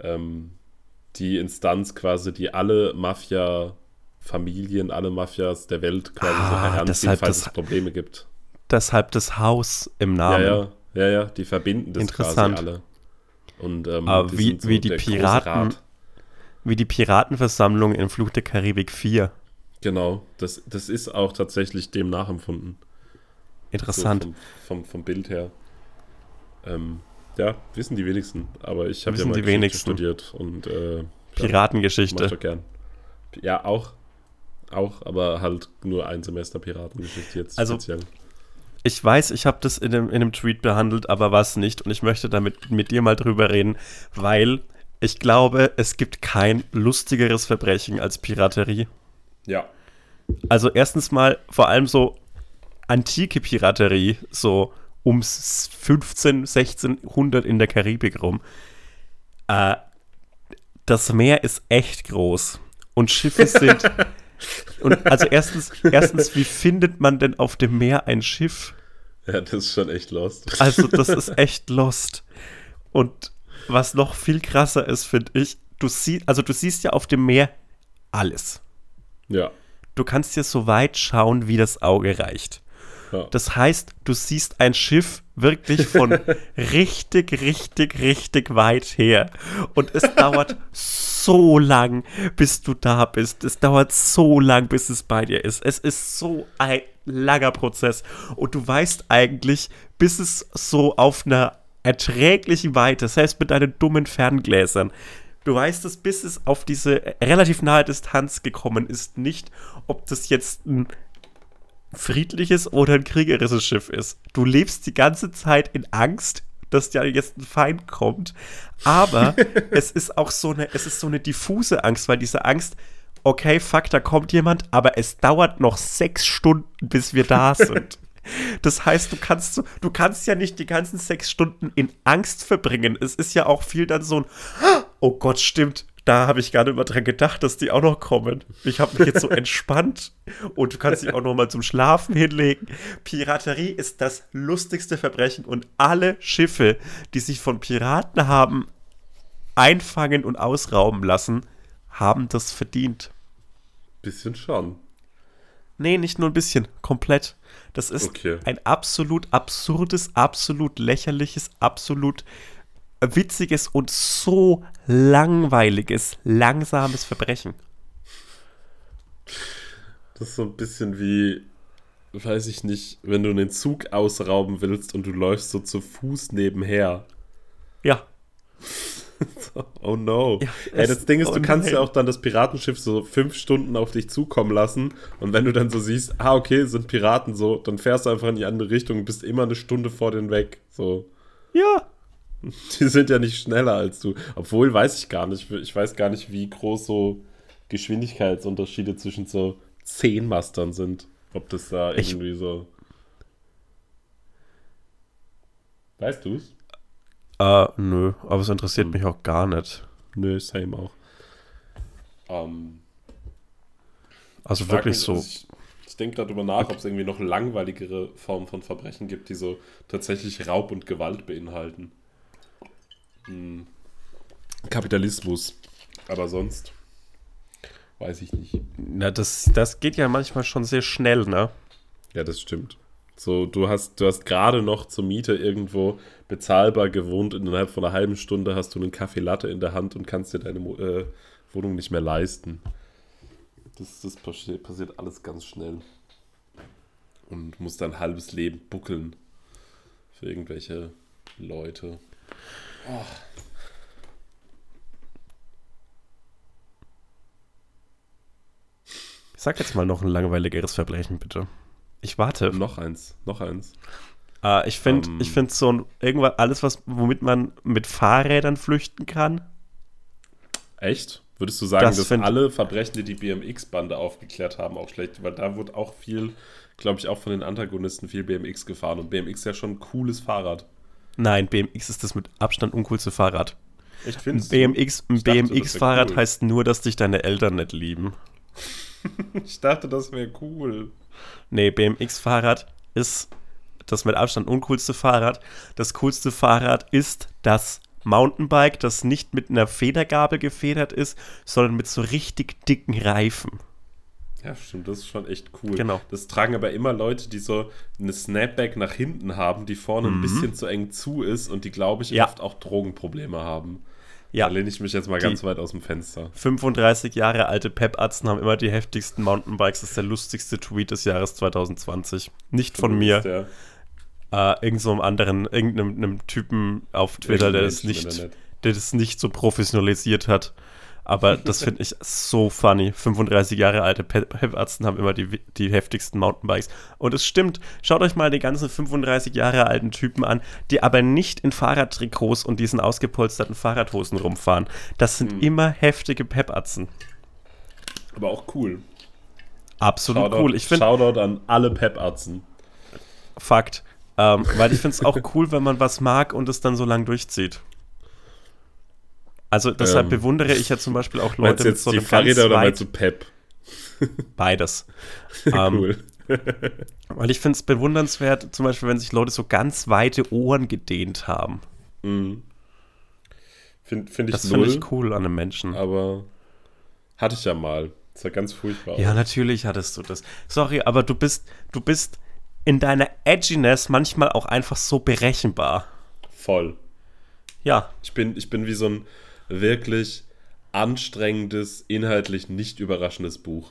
ähm, die Instanz quasi, die alle Mafia-Familien, alle Mafias der Welt quasi so Ah, heranziehen, deshalb falls das- es Probleme gibt. Deshalb das Haus im Namen. Ja, ja, ja, ja, die verbinden das Interessant. quasi alle. Und ähm, Aber die wie- so wie die Piraten- Rat. Wie die Piratenversammlung in Fluch der Karibik 4. Genau, das, das ist auch tatsächlich dem nachempfunden. Interessant. So vom, vom, vom Bild her. Ähm, ja, wissen die wenigsten. Aber ich habe ja mal die Geschichte wenigsten. studiert und äh, ja, mach Piratengeschichte. ich doch gern. Ja, auch. Auch, aber halt nur ein Semester Piratengeschichte jetzt Also, speziell. ich weiß, ich habe das in einem, in einem Tweet behandelt, aber was nicht. Und ich möchte damit mit dir mal drüber reden, weil ich glaube, es gibt kein lustigeres Verbrechen als Piraterie. Ja. Also erstens mal vor allem so antike Piraterie, so ums 15, 1600 in der Karibik rum. Äh, das Meer ist echt groß und Schiffe sind. Und also erstens, erstens, wie findet man denn auf dem Meer ein Schiff? Ja, das ist schon echt lost. Also das ist echt lost. Und was noch viel krasser ist, finde ich, du siehst, also du siehst ja auf dem Meer alles. Ja. Du kannst dir so weit schauen, wie das Auge reicht. ja. Das heißt, du siehst ein Schiff wirklich von richtig, richtig, richtig weit her. Und es dauert so lang, bis du da bist. Es dauert so lang, bis es bei dir ist. Es ist so ein langer Prozess. Und du weißt eigentlich, bis es so auf einer erträglichen Weite, selbst mit deinen dummen Ferngläsern, Du weißt es, bis es auf diese relativ nahe Distanz gekommen ist, nicht, ob das jetzt ein friedliches oder ein kriegerisches Schiff ist. Du lebst die ganze Zeit in Angst, dass da jetzt ein Feind kommt. Aber es ist auch so eine, es ist so eine diffuse Angst, weil diese Angst, okay, fuck, da kommt jemand, aber es dauert noch sechs Stunden, bis wir da sind. Das heißt, du kannst du kannst ja nicht die ganzen sechs Stunden in Angst verbringen. Es ist ja auch viel dann so ein, oh Gott, stimmt, da habe ich gar nicht mehr dran gedacht, dass die auch noch kommen. Ich habe mich jetzt so entspannt und du kannst dich auch noch mal zum Schlafen hinlegen. Piraterie ist das lustigste Verbrechen und alle Schiffe, die sich von Piraten haben einfangen und ausrauben lassen, haben das verdient. Bisschen schon. Nee, nicht nur ein bisschen, komplett. Das ist Okay. ein absolut absurdes, absolut lächerliches, absolut witziges und so langweiliges, langsames Verbrechen. Das ist so ein bisschen wie, weiß ich nicht, wenn du einen Zug ausrauben willst und du läufst so zu Fuß nebenher. Ja, Oh no. Ja, Ey, das Ding ist, du oh kannst nein. ja auch dann das Piratenschiff so fünf Stunden auf dich zukommen lassen. Und wenn du dann so siehst, ah, okay, sind Piraten so, dann fährst du einfach in die andere Richtung und bist immer eine Stunde vor denen weg. So. ja. Die sind ja nicht schneller als du. Obwohl, weiß ich gar nicht. Ich weiß gar nicht, wie groß so Geschwindigkeitsunterschiede zwischen so zehn Mastern sind. Ob das da Ich- irgendwie so. Weißt du's? Äh, nö, aber es interessiert Hm. mich auch gar nicht. Nö, same auch. Ähm, Also wirklich mich, so. also Ich, ich denke darüber nach, ob es irgendwie noch langweiligere Formen von Verbrechen gibt, die so tatsächlich Raub und Gewalt beinhalten. Hm. Kapitalismus. Aber sonst weiß ich nicht. Na, das, das geht ja manchmal schon sehr schnell, ne? Ja, das stimmt. So, du hast, du hast gerade noch zur Miete irgendwo bezahlbar gewohnt. Innerhalb von einer halben Stunde hast du einen Kaffee Latte in der Hand und kannst dir deine äh, Wohnung nicht mehr leisten. Das, das passi- passiert alles ganz schnell. Und musst dein halbes Leben buckeln für irgendwelche Leute. Sag jetzt mal noch ein langweiligeres Verbrechen, bitte. Ich warte. Noch eins, noch eins. Äh, ich finde Ähm. ich find so ein, irgendwas, alles, was, womit man mit Fahrrädern flüchten kann. Echt? Würdest du sagen, Das dass alle Verbrechen, die die BMX-Bande aufgeklärt haben, auch schlecht? Weil da wurde auch viel, glaube ich, auch von den Antagonisten viel BMX gefahren. Und BMX ist ja schon ein cooles Fahrrad. Nein, BMX ist das mit Abstand uncoolste Fahrrad. Ein findest du? BMX, ein Ich BMX-Fahrrad cool. heißt nur, dass dich deine Eltern nicht lieben. Ich dachte, das wäre cool. Nee, BMX-Fahrrad ist das mit Abstand uncoolste Fahrrad. Das coolste Fahrrad ist das Mountainbike, das nicht mit einer Federgabel gefedert ist, sondern mit so richtig dicken Reifen. Ja, stimmt, das ist schon echt cool. Genau. Das tragen aber immer Leute, die so eine Snapback nach hinten haben, die vorne ein bisschen zu eng zu ist und die, glaube ich, Mhm. Ja. oft auch Drogenprobleme haben. Ja, Da lehne ich mich jetzt mal Die- ganz weit aus dem Fenster. 35 Jahre alte Pep-Atzen haben immer die heftigsten Mountainbikes. Das ist der lustigste Tweet des Jahres 2020. Nicht von mir, äh, irgend so einem anderen, irgendeinem einem Typen auf Twitter, der das, nicht, der das nicht so professionalisiert hat. Aber das finde ich so funny. 35 Jahre alte Pep-Ärzten haben immer die, die heftigsten Mountainbikes. Und es stimmt. Schaut euch mal die ganzen 35 Jahre alten Typen an, die aber nicht in Fahrradtrikots und diesen ausgepolsterten Fahrradhosen rumfahren. Das sind Hm. immer heftige Pep-Atzen. Aber auch cool. Absolut Shoutout, cool. Ich finde, Shoutout an alle Pep-Atzen. Fakt. Ähm, weil ich finde es auch cool, wenn man was mag und es dann so lang durchzieht. Also deshalb Ähm, bewundere ich ja zum Beispiel auch Leute mit so die einem ganz Fahrräder oder meinst du Pep? beides. ähm, cool. Weil ich finde es bewundernswert, zum Beispiel, wenn sich Leute so ganz weite Ohren gedehnt haben. Mhm. Finde find ich Das finde ich cool an einem Menschen. aber hatte ich ja mal. Das war ganz furchtbar. Ja, natürlich hattest du das. Sorry, aber du bist, du bist in deiner Edginess manchmal auch einfach so berechenbar. Voll. Ja, Ich bin, ich bin wie so ein wirklich anstrengendes, inhaltlich nicht überraschendes Buch.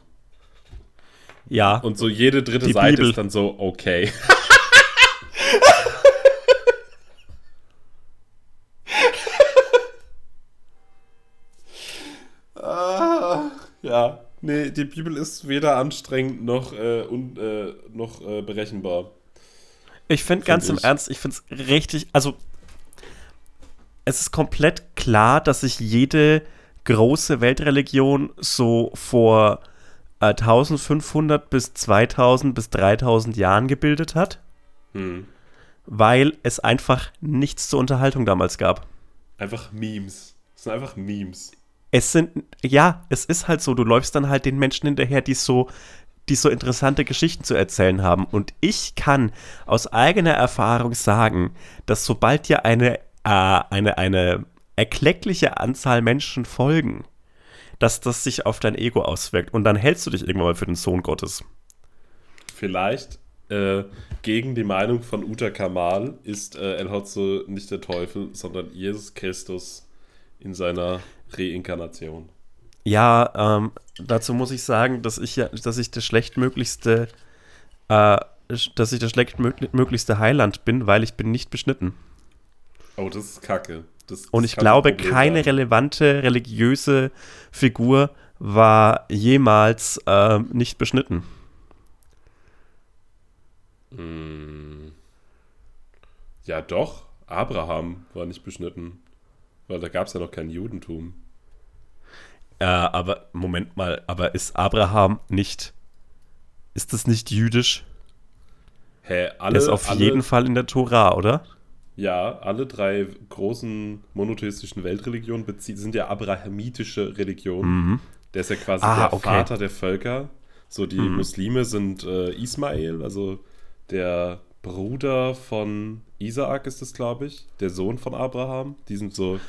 ja. Und so jede dritte Die Seite Bibel. ist dann so, okay. ah, ja. Nee, die Bibel ist weder anstrengend noch, äh, un, äh, noch äh, berechenbar. Ich finde ganz im ich. Ernst, ich finde es richtig, also es ist komplett klar, dass sich jede große Weltreligion so vor äh, 1500 bis 2000 bis 3000 Jahren gebildet hat, Hm. weil es einfach nichts zur Unterhaltung damals gab. Einfach Memes. Das sind einfach Memes. Es sind, ja, es ist halt so, du läufst dann halt den Menschen hinterher, die so, die so interessante Geschichten zu erzählen haben. Und ich kann aus eigener Erfahrung sagen, dass sobald dir eine, äh, eine, eine erkleckliche Anzahl Menschen folgen, dass das sich auf dein Ego auswirkt. Und dann hältst du dich irgendwann mal für den Sohn Gottes. Vielleicht äh, gegen die Meinung von Uta Kamal ist äh, El Hotzo nicht der Teufel, sondern Jesus Christus in seiner Reinkarnation. Ja, ähm, dazu muss ich sagen, dass ich ja, dass ich das schlechtmöglichste, äh, dass ich das schlechtmöglichste Heiland bin, weil ich bin nicht beschnitten. Oh, das ist kacke. Das, Und ich glaube, keine sein. relevante religiöse Figur war jemals ähm, nicht beschnitten. Ja, doch. Abraham war nicht beschnitten. Weil da gab es ja noch kein Judentum. Äh, aber Moment mal, aber ist Abraham nicht, ist das nicht jüdisch? Hä, alle, Der ist auf alle, jeden Fall in der Tora, oder? Ja, alle drei großen monotheistischen Weltreligionen sind ja abrahamitische Religionen. Der ist ja quasi Mhm. Ah, der okay. Vater der Völker. So, die Muslime sind äh, Ismael, also der Bruder von Isaak ist es, glaube ich, der Sohn von Abraham. Die sind so,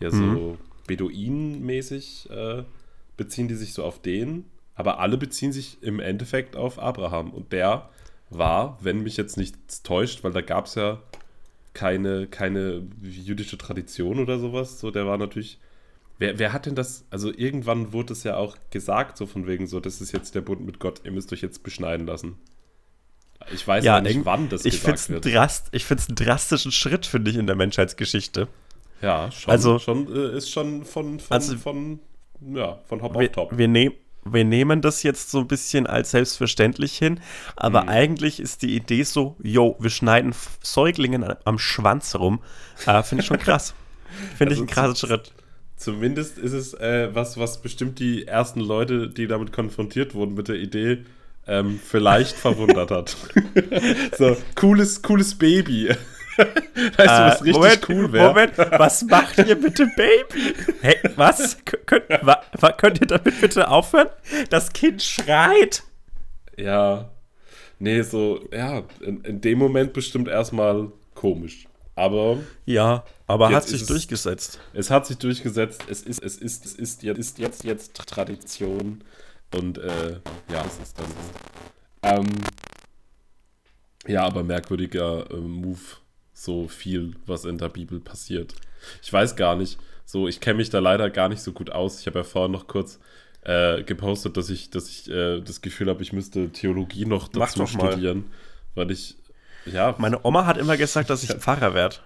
ja, so Mhm. Beduinen-mäßig äh, beziehen die sich so auf den, aber alle beziehen sich im Endeffekt auf Abraham. Und der war, wenn mich jetzt nichts täuscht, weil da gab es ja keine, keine jüdische Tradition oder sowas. So, der war natürlich. Wer, wer hat denn das? Also irgendwann wurde es ja auch gesagt, so von wegen so, das ist jetzt der Bund mit Gott, ihr müsst euch jetzt beschneiden lassen. Ich weiß aber nicht, wann das ich finde gesagt es wird. drast, ich find's einen drastischen Schritt, finde ich, in der Menschheitsgeschichte. Ja, schon, Also- schon äh, ist schon von, von, Also- von, ja, von Hop auf Wir, Top. wir, nehm, wir nehmen das jetzt so ein bisschen als selbstverständlich hin, aber Mhm. eigentlich ist die Idee so, yo, wir schneiden Säuglingen am- Schwanz rum. Äh, finde ich schon krass. Finde ich Also einen krassen Schritt. Zumindest ist es äh, was, was bestimmt die ersten Leute, die damit konfrontiert wurden mit der Idee, ähm, vielleicht verwundert hat. so, cooles, cooles Baby. weißt du, was Äh, richtig Moment, cool wäre? Moment, was macht ihr bitte, Baby? Hey, was? K könnt, wa könnt ihr damit bitte aufhören? Das Kind schreit. Ja. Nee, so, ja, in, in dem Moment bestimmt erstmal komisch. Aber Ja, aber hat sich es- durchgesetzt. es hat sich durchgesetzt, es ist, es ist, es ist, jetzt, ist jetzt, jetzt Tradition. Und äh, ja, es ist das. Ähm, ja, aber merkwürdiger äh, Move, so viel, was in der Bibel passiert. Ich weiß gar nicht, so, ich kenne mich da leider gar nicht so gut aus. Ich habe ja vorhin noch kurz äh, gepostet, dass ich, dass ich äh, das Gefühl habe, ich müsste Theologie noch Mach dazu mal. studieren, weil ich, ja, Meine Oma hat immer gesagt, dass ich Pfarrer werde.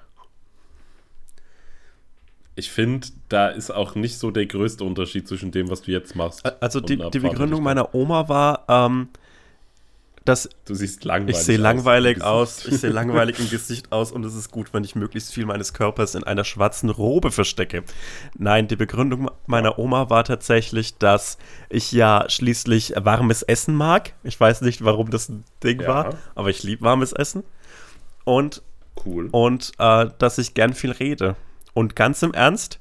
ich finde, da ist auch nicht so der größte Unterschied zwischen dem, was du jetzt machst. Also die, die Begründung meiner Oma war, ähm, dass Du siehst langweilig ich sehe aus langweilig aus, Gesicht. ich sehe langweilig im Gesicht aus und es ist gut, wenn ich möglichst viel meines Körpers in einer schwarzen Robe verstecke. Nein, die Begründung meiner Oma war tatsächlich, dass ich ja schließlich warmes Essen mag. Ich weiß nicht, warum das ein Ding Ja. war, aber ich liebe warmes Essen. Und, Cool. und äh, dass ich gern viel rede. Und ganz im Ernst,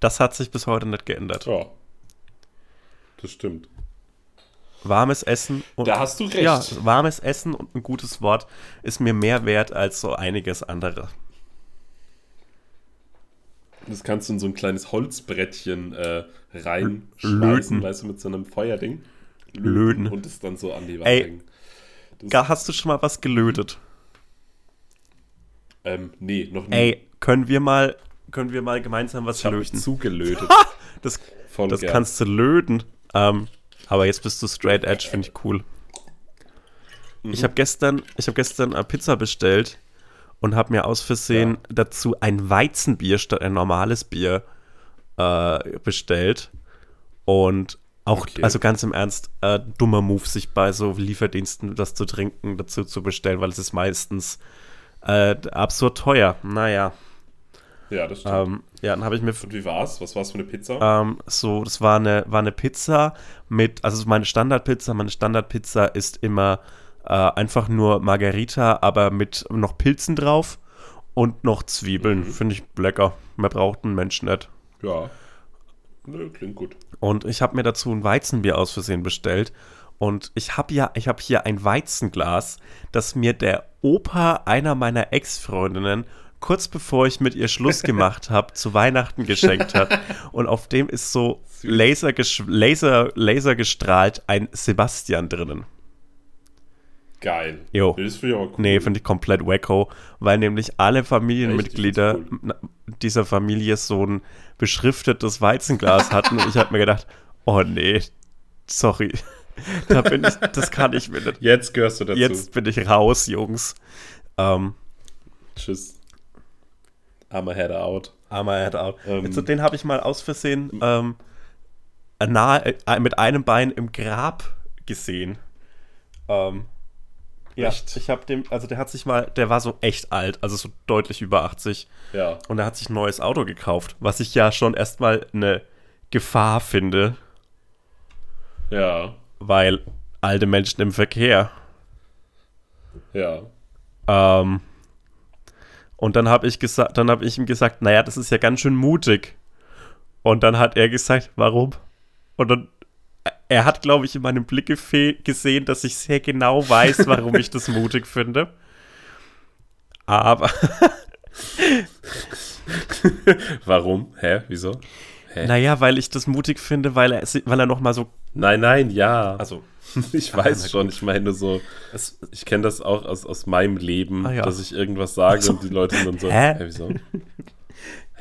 das hat sich bis heute nicht geändert. Ja. Das stimmt. Warmes Essen und Da hast du recht. Ja, warmes Essen und ein gutes Wort ist mir mehr wert als so einiges andere. Das kannst du in so ein kleines Holzbrettchen äh, reinschmeißen, weißt du, mit so einem Feuerding. Löten. Und es dann so an die Wand Ey. hängen. Das, Hast du schon mal was gelötet? ähm, nee, noch nie. Ey, können wir mal, können wir mal gemeinsam was ich löten? zugelötet. Das, das gern. kannst du löten. Ähm, aber jetzt bist du straight edge, finde ich cool. Mhm. Ich habe gestern, ich habe gestern eine Pizza bestellt und habe mir aus Versehen dazu ein Weizenbier statt ein normales Bier äh, bestellt. Und auch, Okay. also ganz im Ernst, äh, dummer Move, sich bei so Lieferdiensten das zu trinken dazu zu bestellen, weil es ist meistens äh, absurd teuer. Naja, Ja, das stimmt. ähm, ja, dann habe ich mir Und wie war's? Was war's für eine Pizza? ähm, so, das war eine, war eine Pizza mit, also meine Standardpizza, meine Standardpizza ist immer äh, einfach nur Margarita, aber mit noch Pilzen drauf und noch Zwiebeln. Mhm. Finde ich lecker. Mehr braucht ein Mensch nicht. ja. Nö, klingt gut. Und ich habe mir dazu ein Weizenbier aus Versehen bestellt. Und ich habe ja, ich habe hier ein Weizenglas, das mir der Opa einer meiner Ex-Freundinnen kurz bevor ich mit ihr Schluss gemacht habe, zu Weihnachten geschenkt hat. Und auf dem ist so Laser, Laser, Laser gestrahlt ein Sebastian drinnen. Geil. Jo. Nee, Das finde ich aber cool. Nee, finde ich komplett wacko, weil nämlich alle Familienmitglieder Echt? Find's dieser Familie so ein beschriftetes Weizenglas hatten. Und ich habe mir gedacht, oh nee, sorry. Da bin ich, das kann ich mir nicht. Jetzt gehörst du dazu. Jetzt bin ich raus, Jungs. Ähm, Tschüss. I'm a head out. Armer head out. Ähm. Also, den habe ich mal aus Versehen ähm, nahe, äh, mit einem Bein im Grab gesehen. Ähm, ja, Echt? ich habe dem, also der hat sich mal, der war so echt alt, also so deutlich über 80. Ja. Und er hat sich ein neues Auto gekauft, was ich ja schon erstmal eine Gefahr finde, Ja. weil alte Menschen im Verkehr. Ja. Ähm, und dann habe ich gesagt, dann habe ich ihm gesagt, naja, das ist ja ganz schön mutig. Und dann hat er gesagt, warum? Und dann, er hat, glaube ich, in meinem Blick gesehen, dass ich sehr genau weiß, warum ich das mutig finde. Aber, Warum? Hä? Wieso? Hä? naja, weil ich das mutig finde, weil er, weil er noch mal so, Nein, nein, ja. also, ich weiß gut. schon. Ich meine so, ich kenne das auch aus, aus meinem Leben, Ah, ja. dass ich irgendwas sage so. und die Leute dann so, Hä? hä, wieso?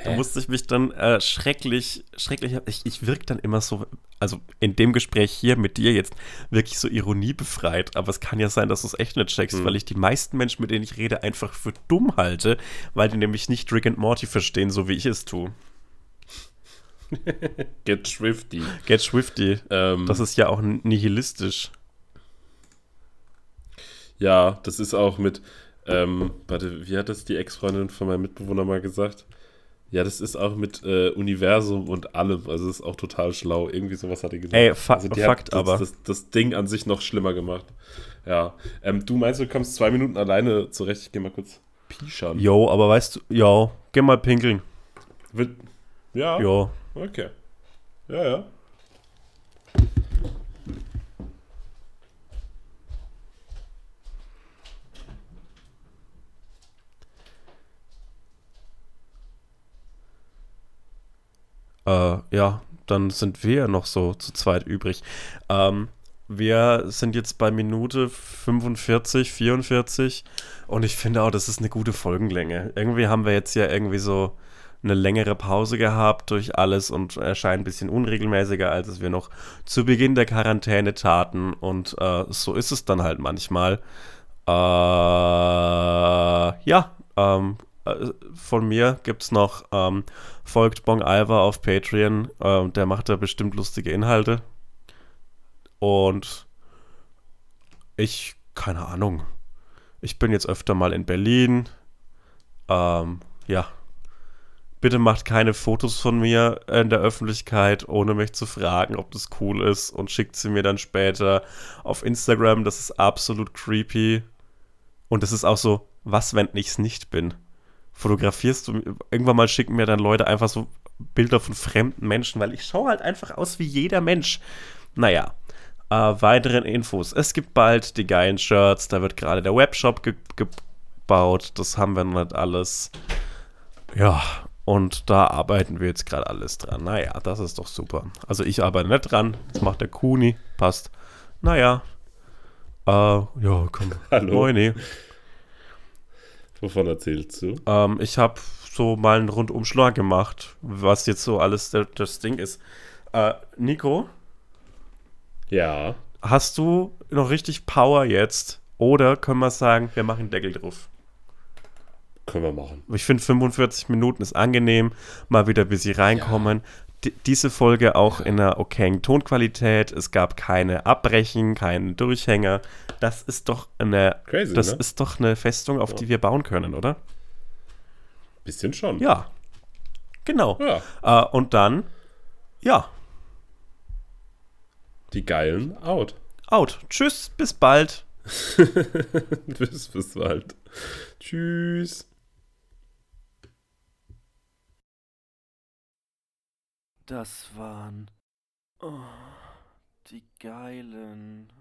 Da musste ich mich dann äh, schrecklich, schrecklich, ich, ich wirke dann immer so, also in dem Gespräch hier mit dir jetzt wirklich so ironiebefreit, aber es kann ja sein, dass du es echt nicht checkst, Hm. weil ich die meisten Menschen, mit denen ich rede, einfach für dumm halte, weil die nämlich nicht Rick and Morty verstehen, so wie ich es tue. Get Swifty. Get Swifty, Ähm, das ist ja auch nihilistisch. Ja, das ist auch mit, ähm, warte, wie hat das die Ex-Freundin von meinem Mitbewohner mal gesagt? Ja, das ist auch mit äh, Universum und allem. Also das ist auch total schlau. Irgendwie sowas hat die gesagt. Ey, fa also Fakt aber. Das, das Ding an sich noch schlimmer gemacht. Ja. Ähm, du meinst, du kommst zwei Minuten alleine zurecht? Ich geh mal kurz pischern. Jo, aber weißt du, jo, geh mal pinkeln. Wird, ja, Jo. Okay. Ja, ja. Äh, ja, dann sind wir ja noch so zu zweit übrig. Ähm, wir sind jetzt bei Minute 45, 44 und ich finde auch, das ist eine gute Folgenlänge. Irgendwie haben wir jetzt ja irgendwie so eine längere Pause gehabt durch alles und erscheinen ein bisschen unregelmäßiger, als es wir noch zu Beginn der Quarantäne taten und äh, so ist es dann halt manchmal. Äh, ja, ähm, äh, von mir gibt es noch, ähm, folgt Bong Alva auf Patreon. Ähm, der macht da bestimmt lustige Inhalte. Und ich, keine Ahnung. Ich bin jetzt öfter mal in Berlin. Ähm, ja. Bitte macht keine Fotos von mir in der Öffentlichkeit, ohne mich zu fragen, ob das cool ist und schickt sie mir dann später auf Instagram. Das ist absolut creepy. Und das ist auch so, was, wenn ich es nicht bin? Fotografierst du, irgendwann mal schicken mir dann Leute einfach so Bilder von fremden Menschen, weil ich schaue halt einfach aus wie jeder Mensch. Naja, äh, weiteren Infos. Es gibt bald die geilen Shirts, da wird gerade der Webshop ge gebaut. Das haben wir noch nicht alles. Ja, und da arbeiten wir jetzt gerade alles dran. Naja, das ist doch super. Also ich arbeite nicht dran. Das macht der Kuni. Passt. Naja. Äh, ja, komm. Hallo. Moini. Wovon erzählst du? Ähm, ich habe so mal einen Rundumschlag gemacht, was jetzt so alles der, das Ding ist. Äh, Nico, Ja. hast du noch richtig Power jetzt? Oder können wir sagen, wir machen Deckel drauf? Können wir machen. Ich finde 45 Minuten ist angenehm, mal wieder ein bisschen reinkommen. D diese Folge auch in einer okayen Tonqualität. Es gab keine Abbrechen, keinen Durchhänger. Das ist doch eine, Crazy, das ne? ist doch eine Festung, auf die wir bauen können, oder? Bisschen schon. Ja. Genau. Ja. Äh, und dann, ja, Die geilen out. out. Tschüss, bis bald. bis, bis bald. Tschüss. Das waren oh, die geilen.